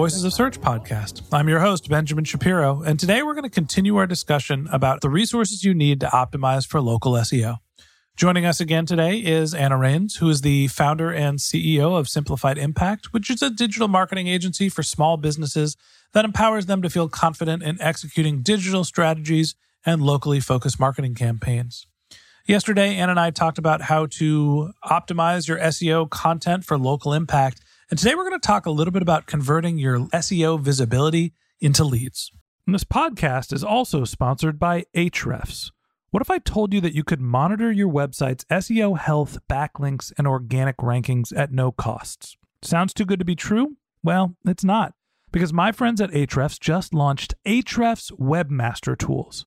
Voices of Search podcast. I'm your host, Benjamin Shapiro, and today we're going to continue our discussion about the resources you need to optimize for local SEO. Joining us again today is Anna Rains, who is the founder and CEO of Simplified Impact, which is a digital marketing agency for small businesses that empowers them to feel confident in executing digital strategies and locally focused marketing campaigns. Yesterday, Anna and I talked about how to optimize your SEO content for local impact. And today we're going to talk a little bit about converting your SEO visibility into leads. And this podcast is also sponsored by Ahrefs. What if I told you that you could monitor your website's SEO health, backlinks, and organic rankings at no costs? Sounds too good to be true? Well, it's not. Because my friends at Ahrefs just launched Ahrefs Webmaster Tools.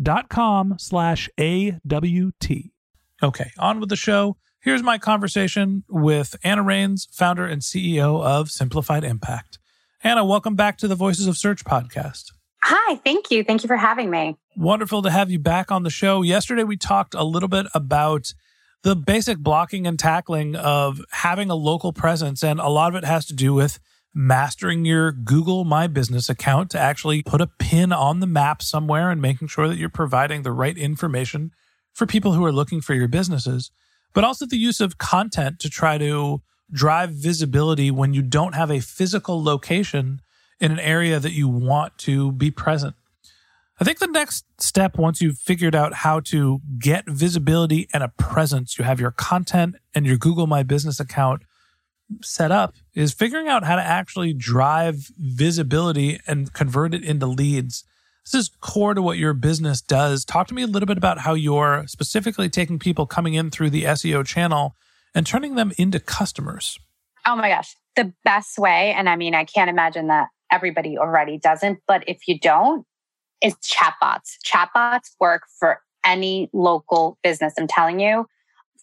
dot com slash A-W-T. Okay, on with the show. Here's my conversation with Anna Rains, founder and CEO of Simplified Impact. Anna, welcome back to the Voices of Search podcast. Hi, thank you. Thank you for having me. Wonderful to have you back on the show. Yesterday, we talked a little bit about the basic blocking and tackling of having a local presence, and a lot of it has to do with mastering your Google My Business account to actually put a pin on the map somewhere and making sure that you're providing the right information for people who are looking for your businesses, but also the use of content to try to drive visibility when you don't have a physical location in an area that you want to be present. I think the next step, once you've figured out how to get visibility and a presence, you have your content and your Google My Business account set up, is figuring out how to actually drive visibility and convert it into leads. This is core to what your business does. Talk to me a little bit about how you're specifically taking people coming in through the SEO channel and turning them into customers. Oh my gosh, the best way, and I mean, I can't imagine that everybody already doesn't, but if you don't, is chatbots. Chatbots work for any local business. I'm telling you,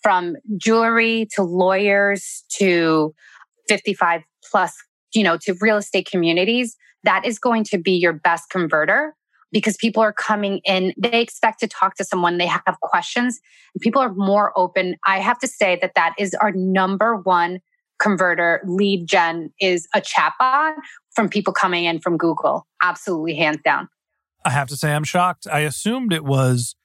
from jewelry to lawyers to 55 plus, you know, to real estate communities, that is going to be your best converter because people are coming in. They expect to talk to someone. They have questions. People are more open. I have to say that that is our number one converter lead gen is a chatbot from people coming in from Google. Absolutely hands down. I have to say, I'm shocked. I assumed it was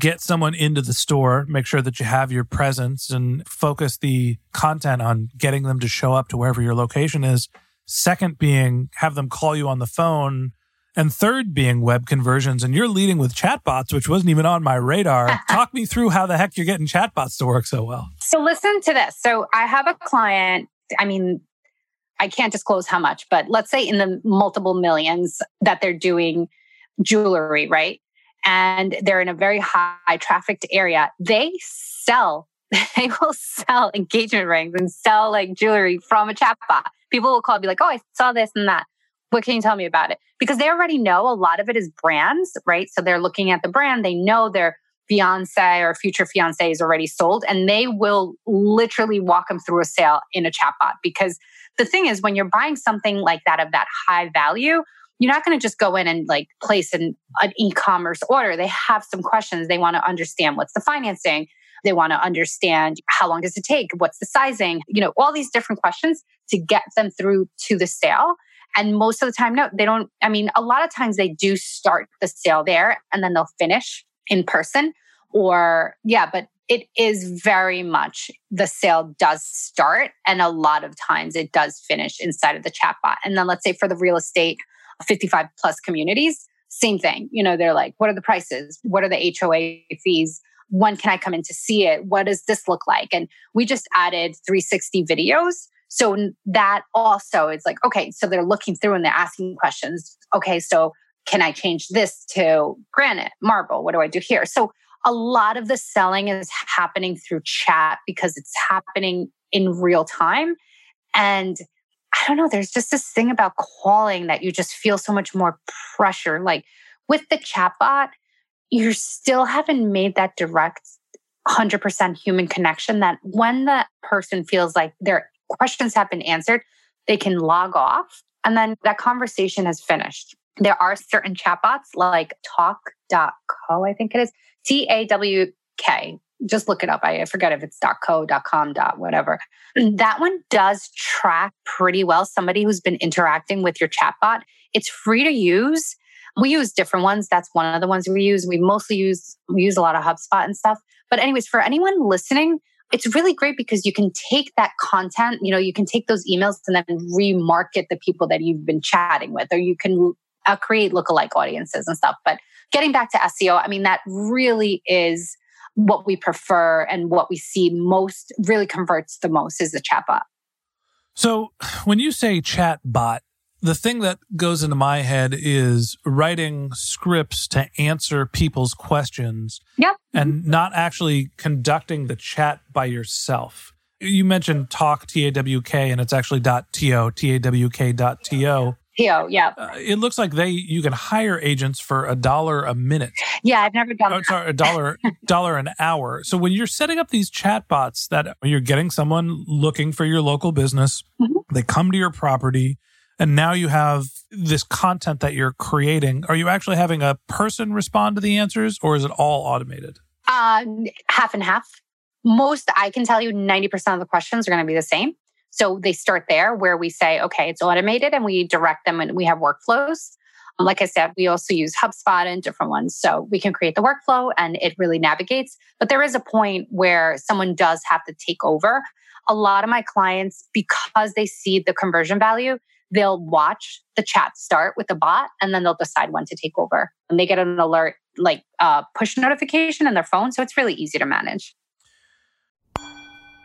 get someone into the store, make sure that you have your presence and focus the content on getting them to show up to wherever your location is. Second being have them call you on the phone. And third being web conversions. And you're leading with chatbots, which wasn't even on my radar. Talk me through how the heck you're getting chatbots to work so well. So listen to this. So I have a client, I mean, I can't disclose how much, but let's say in the multiple millions that they're doing jewelry, right? And they're in a very high trafficked area. They sell they will sell engagement rings and sell like jewelry from a chatbot. People will call and be like, oh, I saw this and that. What can you tell me about it? Because they already know a lot of it is brands, right? So they're looking at the brand. They know their fiance or future fiance is already sold and they will literally walk them through a sale in a chatbot. Because the thing is, when you're buying something like that of that high value, you're not going to just go in and like place an, an e-commerce order. They have some questions. They want to understand what's the financing. They want to understand how long does it take? What's the sizing? You know, all these different questions to get them through to the sale. And most of the time, no, they don't. I mean, a lot of times they do start the sale there and then they'll finish in person. Or, yeah, but it is very much the sale does start and a lot of times it does finish inside of the chatbot. And then let's say for the real estate 55 plus communities, same thing. You know, they're like, what are the prices? What are the HOA fees? When can I come in to see it? What does this look like? And we just added 360 videos. So that also is like, okay, so they're looking through and they're asking questions. Okay, so can I change this to granite, marble? What do I do here? So a lot of the selling is happening through chat because it's happening in real time. And I don't know, there's just this thing about calling that you just feel so much more pressure. Like with the chatbot, you still haven't made that direct 100% human connection that when the person feels like their questions have been answered, they can log off and then that conversation has finished. There are certain chatbots like tawk.co, I think it is, T A W K, just look it up. I forget if it's .co, .com, whatever. That one does track pretty well somebody who's been interacting with your chatbot. It's free to use. We use different ones. That's one of the ones we use. We mostly use we use a lot of HubSpot and stuff. But anyways, for anyone listening, it's really great because you can take that content, you know, you can take those emails and then remarket the people that you've been chatting with, or you can uh, create lookalike audiences and stuff. But getting back to SEO, I mean, that really is what we prefer and what we see most really converts the most is the chatbot. So when you say chatbot, the thing that goes into my head is writing scripts to answer people's questions yep. and mm-hmm. not actually conducting the chat by yourself. You mentioned tawk, T A W K, and it's actually .to, T A W K dot T-O. PO, yeah. Uh, it looks like they you can hire agents for a dollar a minute. Yeah, I've never done. Oh, sorry, a dollar dollar an hour. So when you're setting up these chatbots, that you're getting someone looking for your local business, mm-hmm. they come to your property, and now you have this content that you're creating. Are you actually having a person respond to the answers, or is it all automated? Uh, half and half. Most I can tell you, ninety percent of the questions are going to be the same. So they start there where we say, okay, it's automated and we direct them and we have workflows. Um, like I said, we also use HubSpot and different ones. So we can create the workflow and it really navigates. But there is a point where someone does have to take over. A lot of my clients, because they see the conversion value, they'll watch the chat start with the bot and then they'll decide when to take over. And they get an alert, like uh, push notification in their phone. So it's really easy to manage.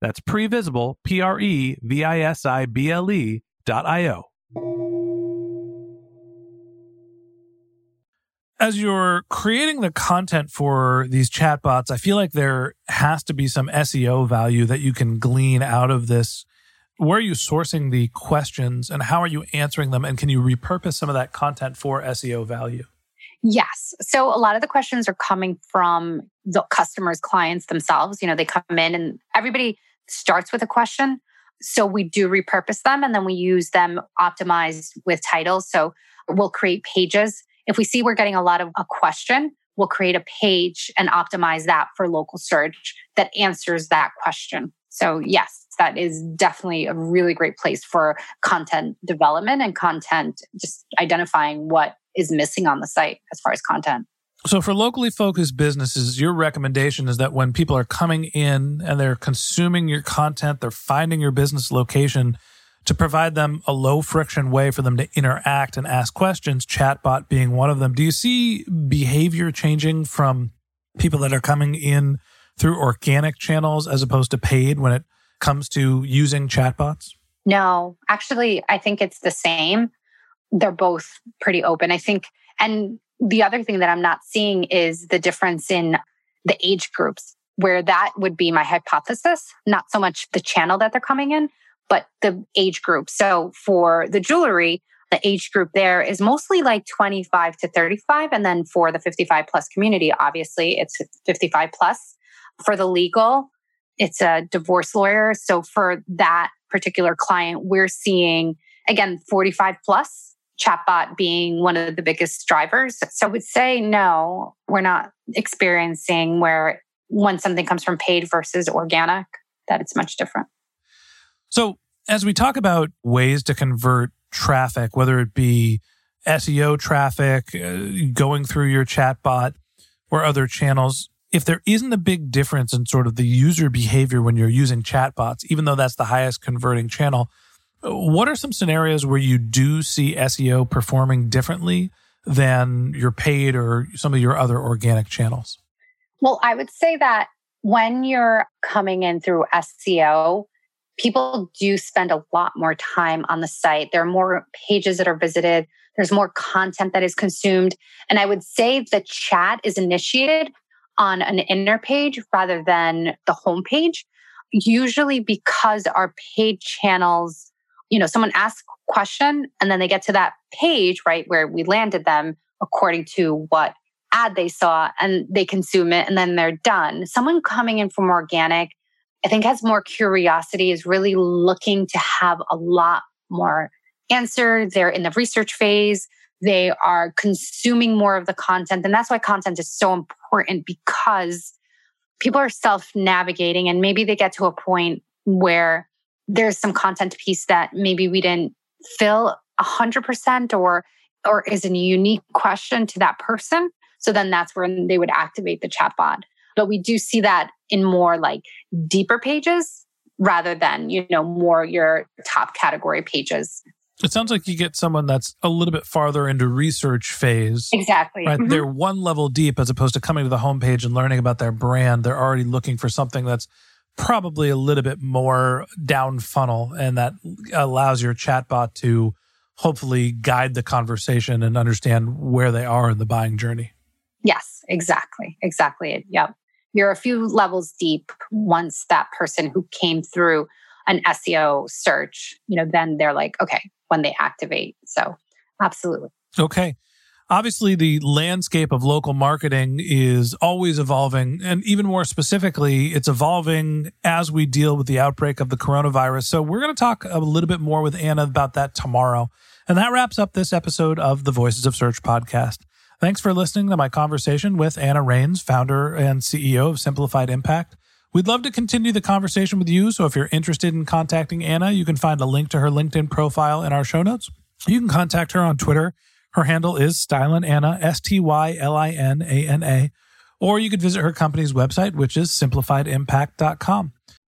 that's previsible, P R E V I S I B L E dot I O. as you're creating the content for these chatbots, I feel like there has to be some SEO value that you can glean out of this. Where are you sourcing the questions and how are you answering them? And can you repurpose some of that content for SEO value? Yes. So a lot of the questions are coming from the customers, clients themselves. You know, they come in and everybody starts with a question. So we do repurpose them and then we use them optimized with titles. So we'll create pages if we see we're getting a lot of a question, we'll create a page and optimize that for local search that answers that question. So, yes, that is definitely a really great place for content development and content, just identifying what is missing on the site as far as content. So, for locally focused businesses, your recommendation is that when people are coming in and they're consuming your content, they're finding your business location, to provide them a low friction way for them to interact and ask questions, chatbot being one of them. Do you see behavior changing from people that are coming in through organic channels as opposed to paid when it comes to using chatbots? No, actually, I think it's the same. They're both pretty open. I think, and the other thing that I'm not seeing is the difference in the age groups, where that would be my hypothesis, not so much the channel that they're coming in, but the age group. So for the jewelry, the age group there is mostly like 25 to 35. And then for the 55 plus community, obviously it's 55 plus. For the legal, it's a divorce lawyer. So for that particular client, we're seeing again 45 plus chatbot being one of the biggest drivers. So I would say no, we're not experiencing where when something comes from paid versus organic, that it's much different. So, as we talk about ways to convert traffic, whether it be SEO traffic, uh, going through your chatbot or other channels, if there isn't a big difference in sort of the user behavior when you're using chatbots, even though that's the highest converting channel, what are some scenarios where you do see SEO performing differently than your paid or some of your other organic channels? Well, I would say that when you're coming in through SEO, people do spend a lot more time on the site. There are more pages that are visited. There's more content that is consumed. And I would say the chat is initiated on an inner page rather than the home page, usually because our paid channels, you know, someone asks a question and then they get to that page, right, where we landed them according to what ad they saw and they consume it and then they're done. Someone coming in from organic I think has more curiosity, is really looking to have a lot more answer. They're in the research phase. They are consuming more of the content. And that's why content is so important because people are self navigating and maybe they get to a point where there's some content piece that maybe we didn't fill 100% or or is a unique question to that person. So then that's when they would activate the chatbot. But we do see that in more like deeper pages rather than, you know, more your top category pages. It sounds like you get someone that's a little bit farther into research phase. Exactly. Right. Mm-hmm. They're one level deep as opposed to coming to the homepage and learning about their brand. They're already looking for something that's probably a little bit more down funnel and that allows your chatbot to hopefully guide the conversation and understand where they are in the buying journey. Yes, exactly. Exactly. Yep you're a few levels deep once that person who came through an SEO search, you know, then they're like, okay, when they activate. So absolutely. Okay. Obviously, the landscape of local marketing is always evolving. And even more specifically, it's evolving as we deal with the outbreak of the coronavirus. So, we're going to talk a little bit more with Anna about that tomorrow. And that wraps up this episode of the Voices of Search podcast. Thanks for listening to my conversation with Anna Rains, founder and CEO of Simplified Impact. We'd love to continue the conversation with you. So if you're interested in contacting Anna, you can find a link to her LinkedIn profile in our show notes. You can contact her on Twitter. Her handle is Stylin Anna, S T Y L I N A N A. Or you could visit her company's website, which is simplifiedimpact.com.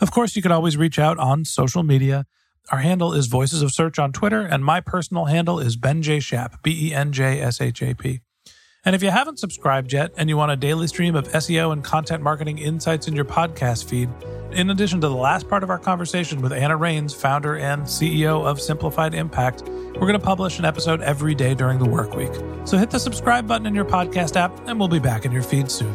Of course, you can always reach out on social media. Our handle is Voices of Search on Twitter, and my personal handle is Ben J. Shap, B E N J S H A P. And if you haven't subscribed yet and you want a daily stream of SEO and content marketing insights in your podcast feed, in addition to the last part of our conversation with Anna Rains, founder and CEO of Simplified Impact, we're going to publish an episode every day during the work week. So hit the subscribe button in your podcast app, and we'll be back in your feed soon.